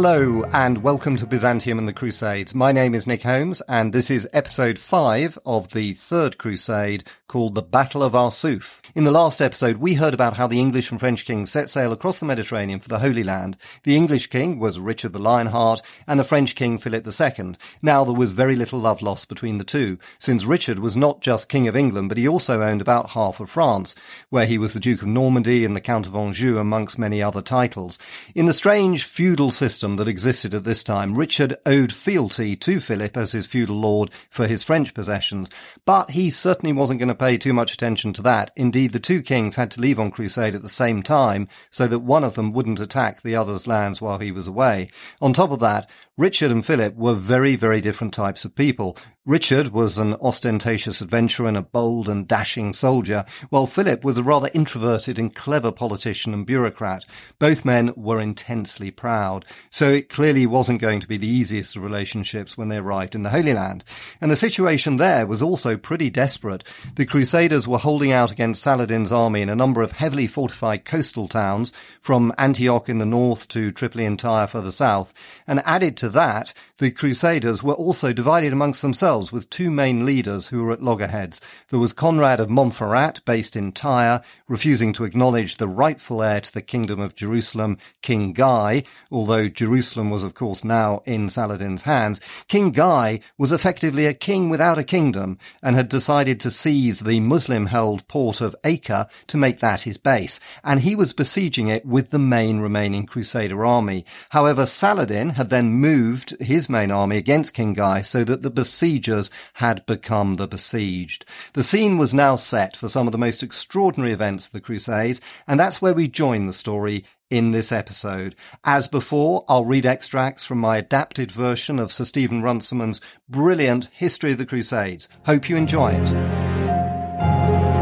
Hello and welcome to Byzantium and the Crusades. My name is Nick Holmes and this is episode 5 of the third crusade called the Battle of Arsuf. In the last episode we heard about how the English and French kings set sail across the Mediterranean for the Holy Land. The English king was Richard the Lionheart and the French king Philip II. Now there was very little love lost between the two, since Richard was not just king of England but he also owned about half of France, where he was the Duke of Normandy and the Count of Anjou amongst many other titles. In the strange feudal system system that existed at this time, Richard owed fealty to Philip as his feudal lord for his French possessions, but he certainly wasn't going to pay too much attention to that. Indeed, the two kings had to leave on crusade at the same time so that one of them wouldn't attack the other's lands while he was away. On top of that, Richard and Philip were very, very different types of people. Richard was an ostentatious adventurer and a bold and dashing soldier, while Philip was a rather introverted and clever politician and bureaucrat. Both men were intensely proud, so it clearly wasn't going to be the easiest of relationships when they arrived in the Holy Land. And the situation there was also pretty desperate. The Crusaders were holding out against Saladin's army in a number of heavily fortified coastal towns, from Antioch in the north to Tripoli and Tyre further south, and added to that, the Crusaders were also divided amongst themselves with two main leaders who were at loggerheads. There was Conrad of Montferrat, based in Tyre, refusing to acknowledge the rightful heir to the kingdom of Jerusalem, King Guy, although Jerusalem was of course now in Saladin's hands. King Guy was effectively a king without a kingdom and had decided to seize the Muslim-held port of Acre to make that his base, and he was besieging it with the main remaining Crusader army. However, Saladin had then moved his main army against King Guy so that the besiegers had become the besieged. The scene was now set for some of the most extraordinary events of the Crusades, and that's where we join the story in this episode. As before, I'll read extracts from my adapted version of Sir Stephen Runciman's brilliant History of the Crusades. Hope you enjoy it.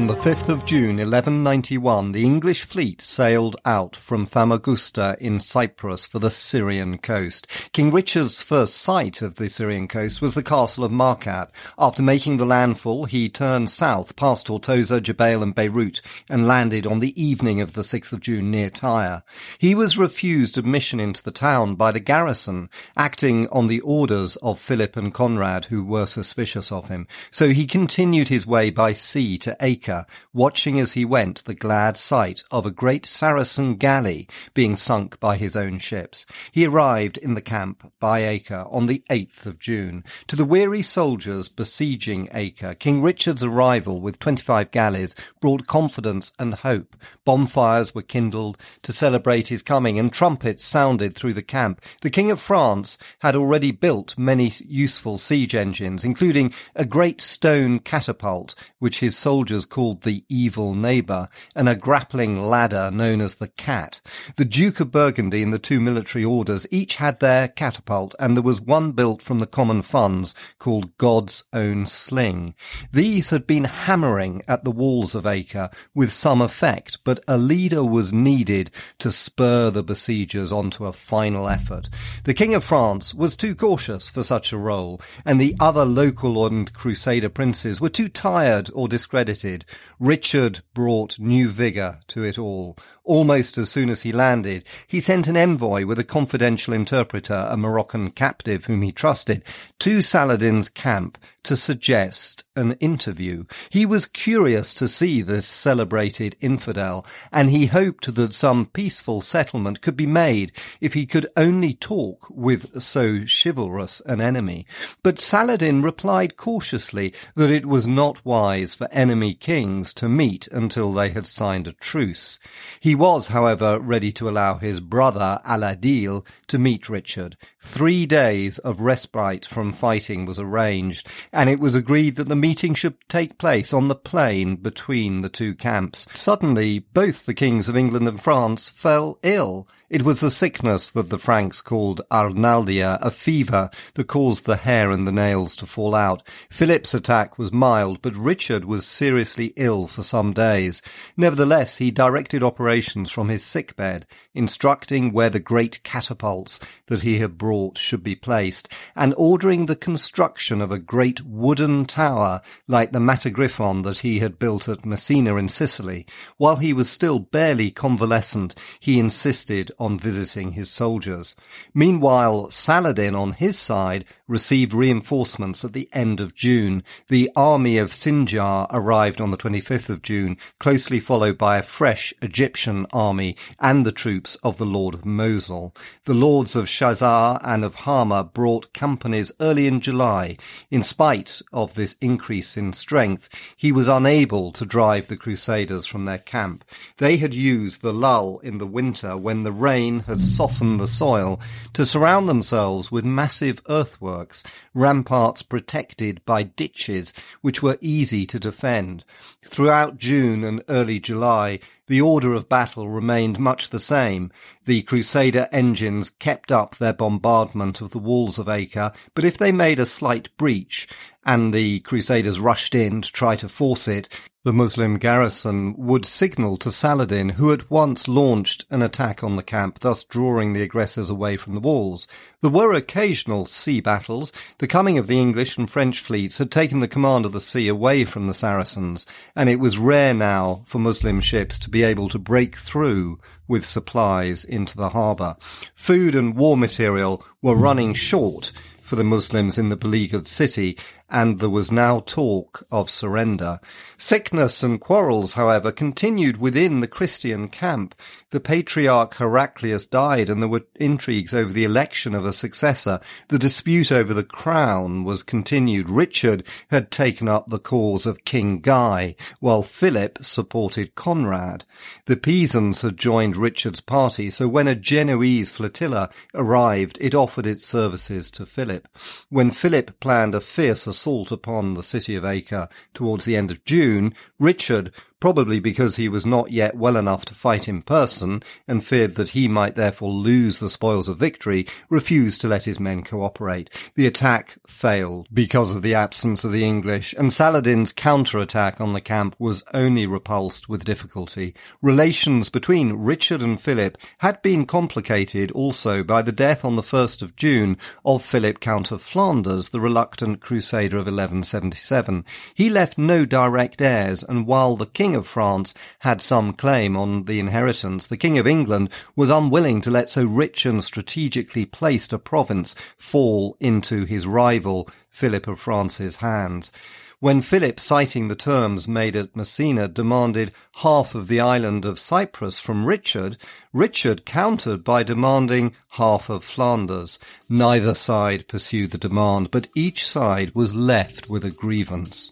On the 5th of June 1191, the English fleet sailed out from Famagusta in Cyprus for the Syrian coast. King Richard's first sight of the Syrian coast was the castle of Markab. After making the landfall, he turned south past Tortosa, Jabail and Beirut and landed on the evening of the 6th of June near Tyre. He was refused admission into the town by the garrison, acting on the orders of Philip and Conrad, who were suspicious of him. So he continued his way by sea to Acre watching as he went the glad sight of a great Saracen galley being sunk by his own ships. He arrived in the camp by Acre on the 8th of June. To the weary soldiers besieging Acre, King Richard's arrival with 25 galleys brought confidence and hope. Bonfires were kindled to celebrate his coming and trumpets sounded through the camp. The King of France had already built many useful siege engines, including a great stone catapult, which his soldiers called the Evil Neighbour, and a grappling ladder known as the Cat. The Duke of Burgundy and the two military orders each had their catapult, and there was one built from the common funds called God's Own Sling. These had been hammering at the walls of Acre with some effect, but a leader was needed to spur the besiegers onto a final effort. The King of France was too cautious for such a role, and the other local and crusader princes were too tired or discredited Richard brought new vigour to it all. Almost as soon as he landed, he sent an envoy with a confidential interpreter, a Moroccan captive whom he trusted, to Saladin's camp to suggest an interview. He was curious to see this celebrated infidel, and he hoped that some peaceful settlement could be made if he could only talk with so chivalrous an enemy. But Saladin replied cautiously that it was not wise for enemy kings to meet until they had signed a truce. He was, however, ready to allow his brother Al-Adil to meet Richard. Three days of respite from fighting was arranged, and it was agreed that the meeting should take place on the plain between the two camps. Suddenly, both the kings of England and France fell ill. It was the sickness that the Franks called Arnaldia, a fever that caused the hair and the nails to fall out. Philip's attack was mild, but Richard was seriously ill for some days. Nevertheless, he directed operations from his sick bed, instructing where the great catapults that he had brought should be placed, and ordering the construction of a great wooden tower like the Matagriffon that he had built at Messina in Sicily. While he was still barely convalescent, he insisted on visiting his soldiers. Meanwhile, Saladin on his side received reinforcements at the end of June. The army of Sinjar arrived on the 25th of June, closely followed by a fresh Egyptian army and the troops of the Lord of Mosul. The lords of Shaizar and of Hama brought companies early in July. In spite of this increase in strength, he was unable to drive the Crusaders from their camp. They had used the lull in the winter when the rain had softened the soil to surround themselves with massive earthworks, ramparts protected by ditches which were easy to defend. Throughout June and early July, the order of battle remained much the same. The Crusader engines kept up their bombardment of the walls of Acre, but if they made a slight breach, and the Crusaders rushed in to try to force it, the Muslim garrison would signal to Saladin, who at once launched an attack on the camp, thus drawing the aggressors away from the walls. There were occasional sea battles. The coming of the English and French fleets had taken the command of the sea away from the Saracens, and it was rare now for Muslim ships to be able to break through with supplies into the harbour. Food and war material were running short for the Muslims in the beleaguered city, and there was now talk of surrender. Sickness and quarrels, however, continued within the Christian camp. The patriarch Heraclius died, and there were intrigues over the election of a successor. The dispute over the crown was continued. Richard had taken up the cause of King Guy, while Philip supported Conrad. The Pisans had joined Richard's party, so when a Genoese flotilla arrived, it offered its services to Philip. When Philip planned a fierce assault upon the city of Acre towards the end of June, Richard probably because he was not yet well enough to fight in person and feared that he might therefore lose the spoils of victory, refused to let his men cooperate. The attack failed because of the absence of the English, and Saladin's counterattack on the camp was only repulsed with difficulty. Relations between Richard and Philip had been complicated also by the death on the 1st of June of Philip Count of Flanders, the reluctant crusader of 1177. He left no direct heirs, and while the king King of France had some claim on the inheritance, the King of England was unwilling to let so rich and strategically placed a province fall into his rival Philip of France's hands. When Philip, citing the terms made at Messina, demanded half of the island of Cyprus from Richard, Richard countered by demanding half of Flanders. Neither side pursued the demand, but each side was left with a grievance.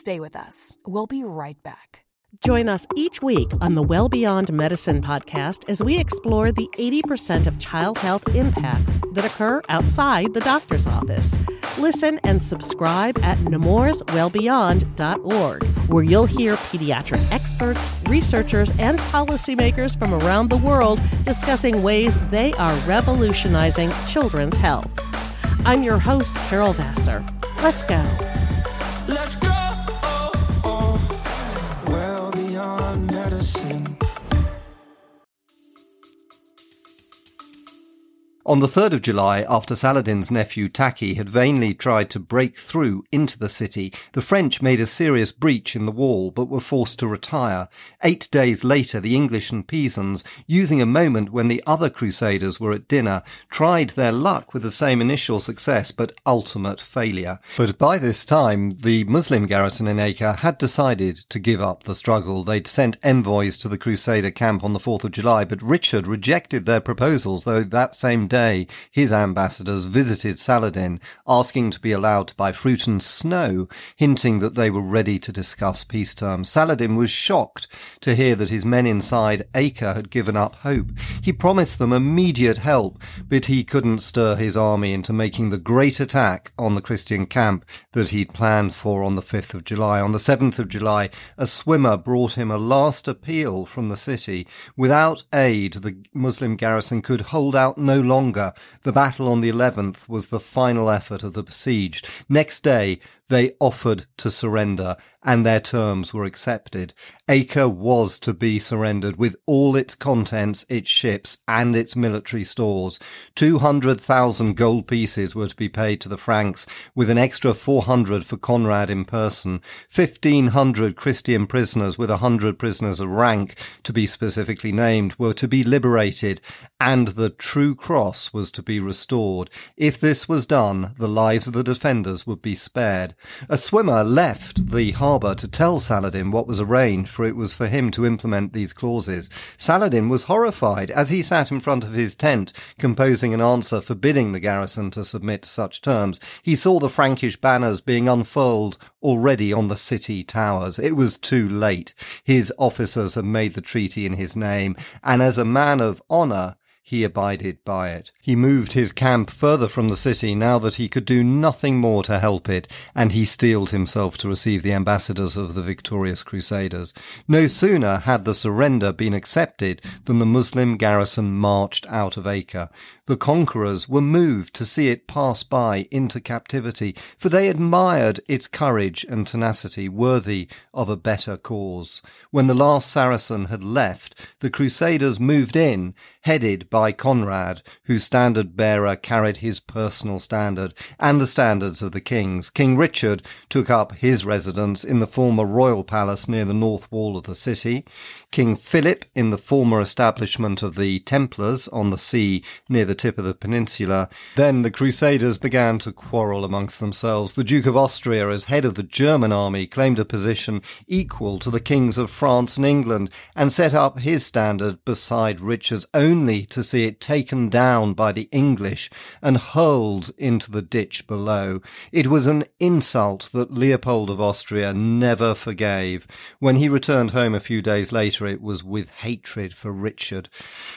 Stay with us. We'll be right back. Join us each week on the Well Beyond Medicine podcast as we explore the 80% of child health impacts that occur outside the doctor's office. Listen and subscribe at nemourswellbeyond.org, where you'll hear pediatric experts, researchers, and policymakers from around the world discussing ways they are revolutionizing children's health. I'm your host, Carol Vassar. Let's go. On the 3rd of July, after Saladin's nephew Taki had vainly tried to break through into the city, the French made a serious breach in the wall but were forced to retire. Eight days later, the English and Pisans, using a moment when the other crusaders were at dinner, tried their luck with the same initial success but ultimate failure. But by this time, the Muslim garrison in Acre had decided to give up the struggle. They'd sent envoys to the crusader camp on the 4th of July, but Richard rejected their proposals, though that same day day, his ambassadors visited Saladin, asking to be allowed to buy fruit and snow, hinting that they were ready to discuss peace terms. Saladin was shocked to hear that his men inside Acre had given up hope. He promised them immediate help, but he couldn't stir his army into making the great attack on the Christian camp that he'd planned for on the 5th of July. On the 7th of July, a swimmer brought him a last appeal from the city. Without aid, the Muslim garrison could hold out no longer. The battle on the 11th was the final effort of the besieged. Next day, they offered to surrender and their terms were accepted. Acre was to be surrendered with all its contents, its ships, and its military stores. 200,000 gold pieces were to be paid to the Franks, with an extra 400 for Conrad in person. 1,500 Christian prisoners, with a 100 prisoners of rank, to be specifically named, were to be liberated, and the true cross was to be restored. If this was done, the lives of the defenders would be spared. A swimmer left the harbour to tell Saladin what was arranged, for it was for him to implement these clauses. Saladin was horrified as he sat in front of his tent, composing an answer forbidding the garrison to submit to such terms. He saw the Frankish banners being unfurled already on the city towers. It was too late. His officers had made the treaty in his name, and as a man of honour, he abided by it. He moved his camp further from the city now that he could do nothing more to help it, and he steeled himself to receive the ambassadors of the victorious crusaders. No sooner had the surrender been accepted than the Muslim garrison marched out of Acre. The conquerors were moved to see it pass by into captivity, for they admired its courage and tenacity, worthy of a better cause. When the last Saracen had left, the crusaders moved in, headed by Conrad, whose standard bearer carried his personal standard and the standards of the kings. King Richard took up his residence in the former royal palace near the north wall of the city. King Philip in the former establishment of the Templars on the sea near the tip of the peninsula. Then the Crusaders began to quarrel amongst themselves. The Duke of Austria, as head of the German army, claimed a position equal to the kings of France and England and set up his standard beside Richard's only to see it taken down by the English and hurled into the ditch below. It was an insult that Leopold of Austria never forgave. When he returned home a few days later, it was with hatred for Richard.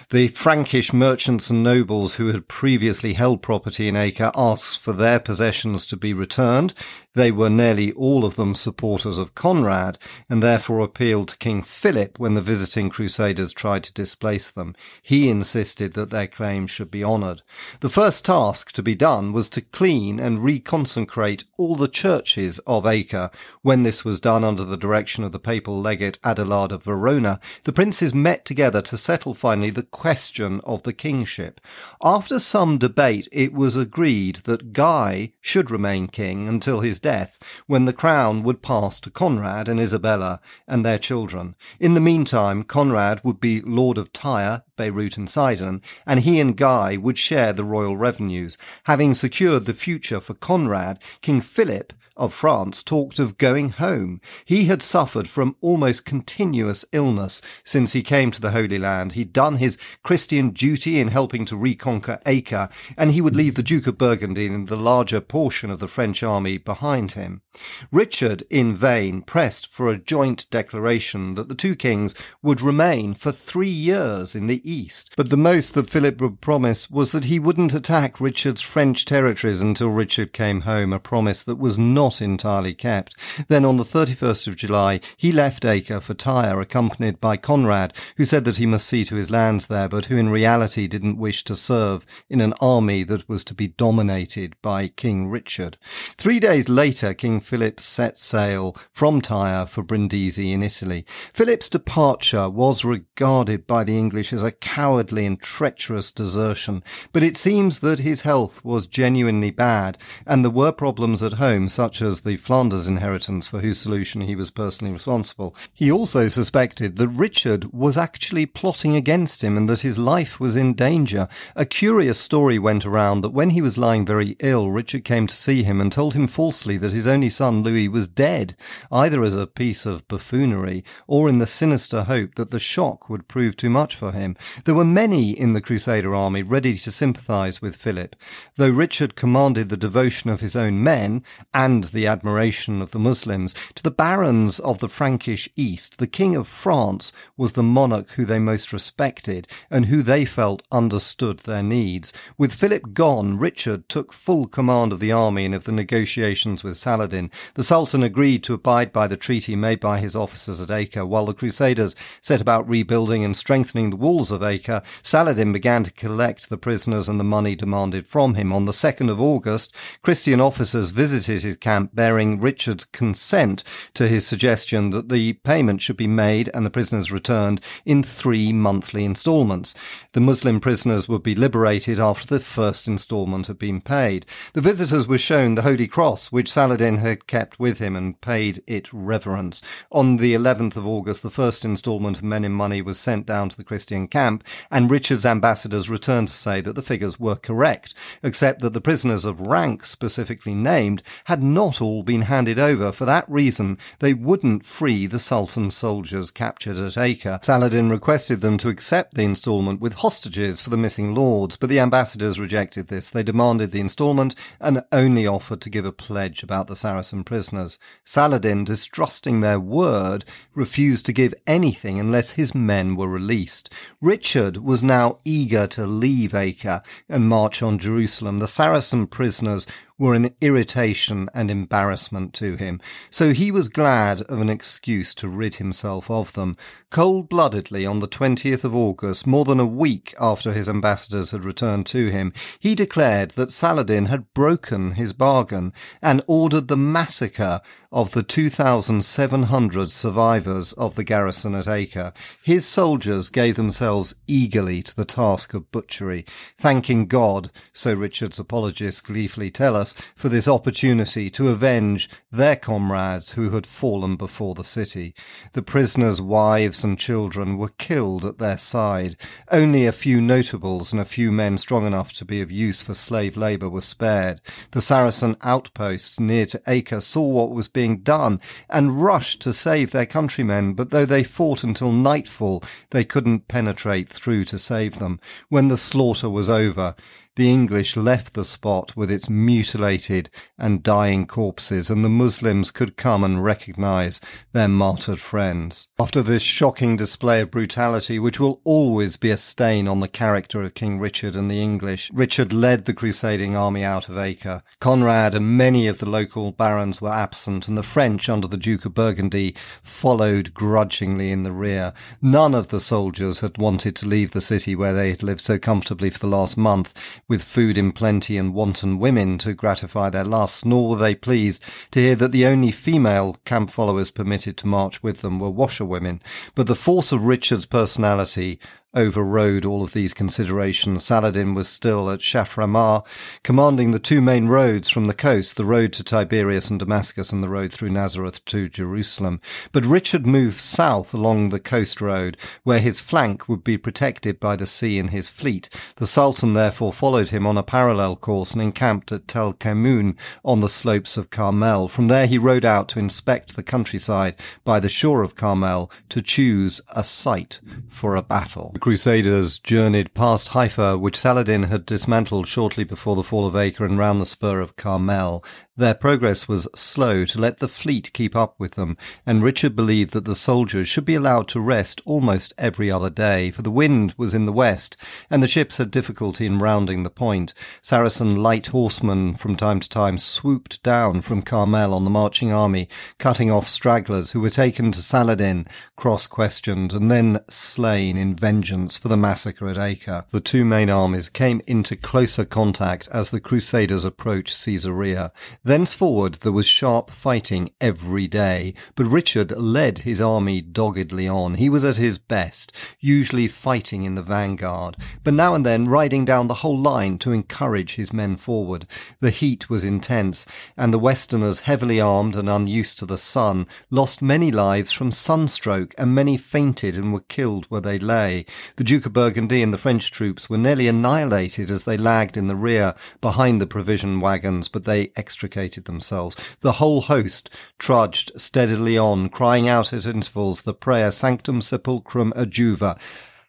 The Frankish merchants and nobles who had previously held property in Acre asked for their possessions to be returned. They were nearly all of them supporters of Conrad and therefore appealed to King Philip when the visiting crusaders tried to displace them. He insisted that their claims should be honoured. The first task to be done was to clean and reconsecrate all the churches of Acre. When this was done under the direction of the papal legate Adelard of Verona, the princes met together to settle finally the question of the kingship. After some debate, it was agreed that Guy should remain king until his death, when the crown would pass to Conrad and Isabella and their children. In the meantime, Conrad would be Lord of Tyre, Beirut and Sidon, and he and Guy would share the royal revenues. Having secured the future for Conrad, King Philip of France talked of going home. He had suffered from almost continuous illness since he came to the Holy Land. He'd done his Christian duty in helping to reconquer Acre, and he would leave the Duke of Burgundy and the larger portion of the French army behind him. Richard, in vain, pressed for a joint declaration that the two kings would remain for three years in the east. But the most that Philip would promise was that he wouldn't attack Richard's French territories until Richard came home, a promise that was not entirely kept. Then on the 31st of July, he left Acre for Tyre, accompanied by Conrad, who said that he must see to his lands there, but who in reality didn't wish to serve in an army that was to be dominated by King Richard. Three days later, King Philip set sail from Tyre for Brindisi in Italy. Philip's departure was regarded by the English as a cowardly and treacherous desertion, but it seems that his health was genuinely bad, and there were problems at home, such such as the Flanders inheritance for whose solution he was personally responsible. He also suspected that Richard was actually plotting against him and that his life was in danger. A curious story went around that when he was lying very ill, Richard came to see him and told him falsely that his only son Louis was dead, either as a piece of buffoonery or in the sinister hope that the shock would prove too much for him. There were many in the Crusader army ready to sympathize with Philip. Though Richard commanded the devotion of his own men and the admiration of the Muslims, to the barons of the Frankish East, the King of France was the monarch who they most respected and who they felt understood their needs. With Philip gone, Richard took full command of the army and of the negotiations with Saladin. The Sultan agreed to abide by the treaty made by his officers at Acre, while the Crusaders set about rebuilding and strengthening the walls of Acre. Saladin began to collect the prisoners and the money demanded from him. On the 2nd of August, Christian officers visited his camp bearing Richard's consent to his suggestion that the payment should be made and the prisoners returned in three monthly instalments. The Muslim prisoners would be liberated after the first instalment had been paid. The visitors were shown the Holy Cross, which Saladin had kept with him and paid it reverence. On the 11th of August, the first instalment of men in money was sent down to the Christian camp, and Richard's ambassadors returned to say that the figures were correct, except that the prisoners of rank specifically named had not all been handed over. For that reason, they wouldn't free the Sultan's soldiers captured at Acre. Saladin requested them to accept the instalment with hostages for the missing lords, but the ambassadors rejected this. They demanded the instalment and only offered to give a pledge about the Saracen prisoners. Saladin, distrusting their word, refused to give anything unless his men were released. Richard was now eager to leave Acre and march on Jerusalem. The Saracen prisoners were an irritation and embarrassment to him, so he was glad of an excuse to rid himself of them. Cold bloodedly, on the 20th of August, more than a week after his ambassadors had returned to him, he declared that Saladin had broken his bargain and ordered the massacre of the 2,700 survivors of the garrison at Acre. His soldiers gave themselves eagerly to the task of butchery, thanking God, so Richard's apologists gleefully tell us, for this opportunity to avenge their comrades who had fallen before the city. The prisoners' wives and children were killed at their side. Only a few notables and a few men strong enough to be of use for slave labour were spared. The Saracen outposts near to Acre saw what was being being done and rushed to save their countrymen, but though they fought until nightfall, they couldn't penetrate through to save them. When the slaughter was over, the English left the spot with its mutilated and dying corpses, and the Muslims could come and recognize their martyred friends. After this shocking display of brutality, which will always be a stain on the character of King Richard and the English, Richard led the crusading army out of Acre. Conrad and many of the local barons were absent, and the French, under the Duke of Burgundy, followed grudgingly in the rear. None of the soldiers had wanted to leave the city where they had lived so comfortably for the last month, with food in plenty and wanton women to gratify their lusts, nor were they pleased to hear that the only female camp followers permitted to march with them were washerwomen. But the force of Richard's personality overrode all of these considerations. Saladin was still at Shaframar, commanding the two main roads from the coast, the road to Tiberias and Damascus and the road through Nazareth to Jerusalem. But Richard moved south along the coast road, where his flank would be protected by the sea and his fleet. The Sultan therefore followed him on a parallel course and encamped at Tel Kemun on the slopes of Carmel. From there he rode out to inspect the countryside by the shore of Carmel to choose a site for a battle. Crusaders journeyed past Haifa, which Saladin had dismantled shortly before the fall of Acre and round the spur of Carmel. Their progress was slow to let the fleet keep up with them, and Richard believed that the soldiers should be allowed to rest almost every other day, for the wind was in the west, and the ships had difficulty in rounding the point. Saracen light horsemen from time to time swooped down from Carmel on the marching army, cutting off stragglers who were taken to Saladin, cross-questioned, and then slain in vengeance for the massacre at Acre. The two main armies came into closer contact as the Crusaders approached Caesarea. Thenceforward there was sharp fighting every day, but Richard led his army doggedly on. He was at his best, usually fighting in the vanguard, but now and then riding down the whole line to encourage his men forward. The heat was intense, and the Westerners, heavily armed and unused to the sun, lost many lives from sunstroke, and many fainted and were killed where they lay. The Duke of Burgundy and the French troops were nearly annihilated as they lagged in the rear behind the provision wagons, but they extricated themselves. The whole host trudged steadily on, crying out at intervals the prayer Sanctum Sepulchrum Adjuva,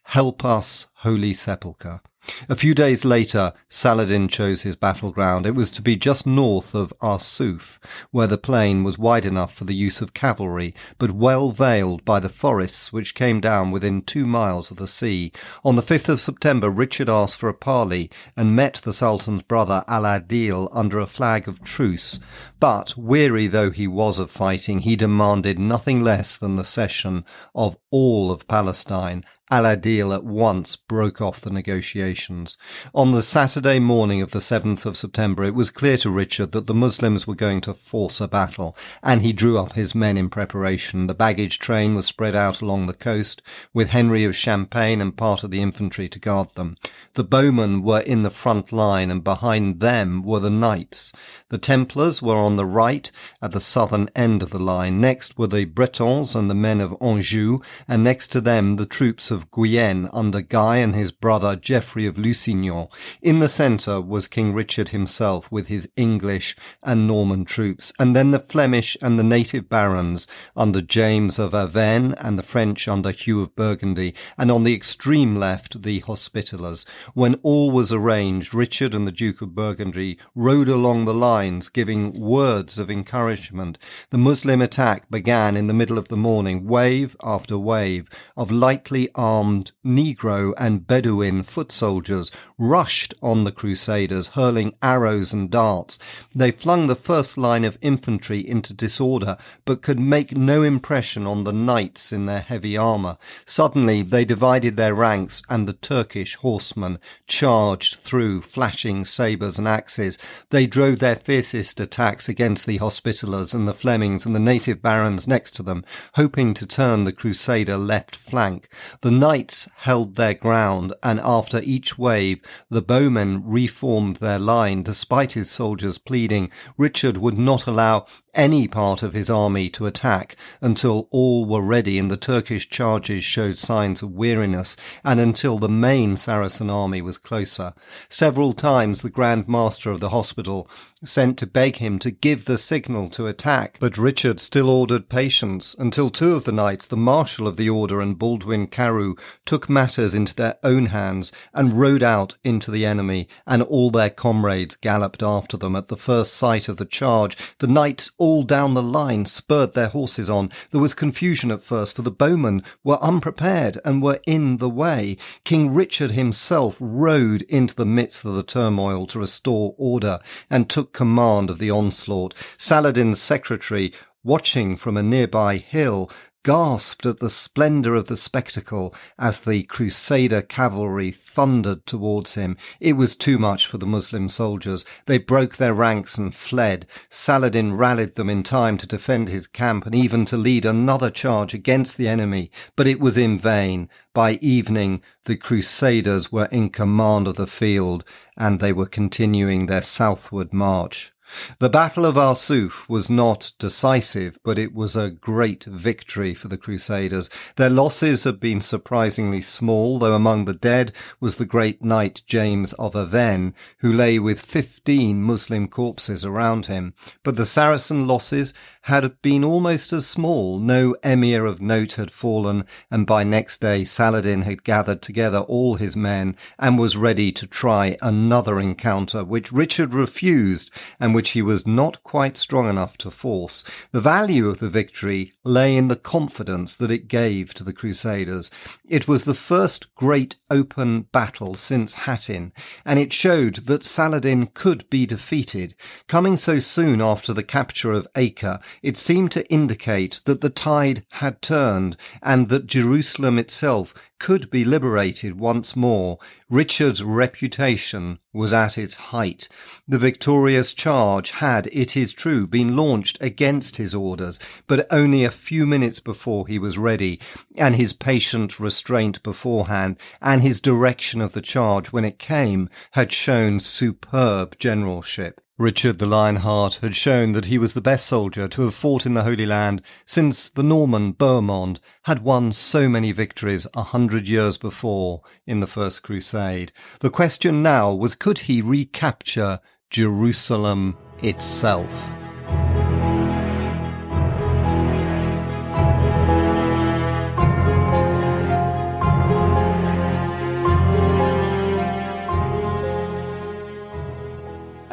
Help us, Holy Sepulchre. A few days later, Saladin chose his battleground. It was to be just north of Arsuf, where the plain was wide enough for the use of cavalry, but well veiled by the forests which came down within two miles of the sea. On the 5th of September, Richard asked for a parley and met the Sultan's brother Al-Adil under a flag of truce. But, weary though he was of fighting, he demanded nothing less than the cession of all of Palestine Al-Adil at once broke off the negotiations. On the Saturday morning of the 7th of September, it was clear to Richard that the Muslims were going to force a battle, and he drew up his men in preparation. The baggage train was spread out along the coast, with Henry of Champagne and part of the infantry to guard them. The bowmen were in the front line, and behind them were the knights. The Templars were on the right, at the southern end of the line. Next were the Bretons and the men of Anjou, and next to them the troops of Guienne under Guy and his brother Geoffrey of Lusignan. In the centre was King Richard himself with his English and Norman troops, and then the Flemish and the native barons under James of Avesnes and the French under Hugh of Burgundy, and on the extreme left the Hospitallers. When all was arranged, Richard and the Duke of Burgundy rode along the lines, giving words of encouragement. The Muslim attack began in the middle of the morning, wave after wave of lightly armed Negro and Bedouin foot soldiers rushed on the Crusaders, hurling arrows and darts. They flung the first line of infantry into disorder, but could make no impression on the knights in their heavy armour. Suddenly they divided their ranks, and the Turkish horsemen charged through, flashing sabres and axes. They drove their fiercest attacks against the Hospitallers and the Flemings and the native barons next to them, hoping to turn the Crusader left flank. The knights held their ground, and after each wave, the bowmen reformed their line. Despite his soldiers pleading, Richard would not allow any part of his army to attack until all were ready and the Turkish charges showed signs of weariness and until the main Saracen army was closer. Several times the Grand Master of the hospital sent to beg him to give the signal to attack, but Richard still ordered patience until two of the knights, the Marshal of the Order and Baldwin Carew, took matters into their own hands and rode out into the enemy, and all their comrades galloped after them. At the first sight of the charge, the knights all down the line spurred their horses on. There was confusion at first, for the bowmen were unprepared and were in the way. King Richard himself rode into the midst of the turmoil to restore order and took command of the onslaught. Saladin's secretary watching from a nearby hill, gasped at the splendour of the spectacle as the Crusader cavalry thundered towards him. It was too much for the Muslim soldiers. They broke their ranks and fled. Saladin rallied them in time to defend his camp and even to lead another charge against the enemy, but it was in vain. By evening, the Crusaders were in command of the field and they were continuing their southward march. The Battle of Arsuf was not decisive, but it was a great victory for the Crusaders. Their losses had been surprisingly small, though among the dead was the great knight James of Avesnes, who lay with fifteen Muslim corpses around him. But the Saracen losses had been almost as small. No emir of note had fallen, and by next day Saladin had gathered together all his men and was ready to try another encounter, which Richard refused which he was not quite strong enough to force. The value of the victory lay in the confidence that it gave to the Crusaders. It was the first great open battle since Hattin, and it showed that Saladin could be defeated. Coming so soon after the capture of Acre, it seemed to indicate that the tide had turned and that Jerusalem itself could be liberated once more. Richard's reputation was at its height. The victorious charge had, it is true, been launched against his orders, but only a few minutes before he was ready, and his patient restraint beforehand, and his direction of the charge when it came, had shown superb generalship. Richard the Lionheart had shown that he was the best soldier to have fought in the Holy Land since the Norman Bohemond had won so many victories a hundred years before in the First Crusade. The question now was could he recapture Jerusalem itself?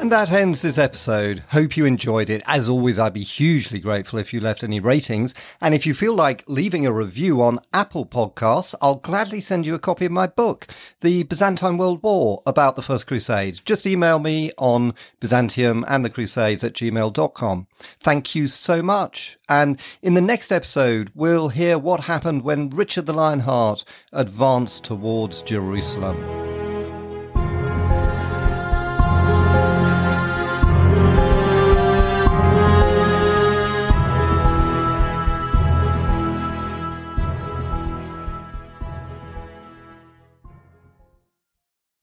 And that ends this episode. Hope you enjoyed it. As always, I'd be hugely grateful if you left any ratings. And if you feel like leaving a review on Apple Podcasts, I'll gladly send you a copy of my book, The Byzantine World War, about the First Crusade. Just email me on Byzantium and the Crusades at gmail.com. Thank you so much. And in the next episode, we'll hear what happened when Richard the Lionheart advanced towards Jerusalem.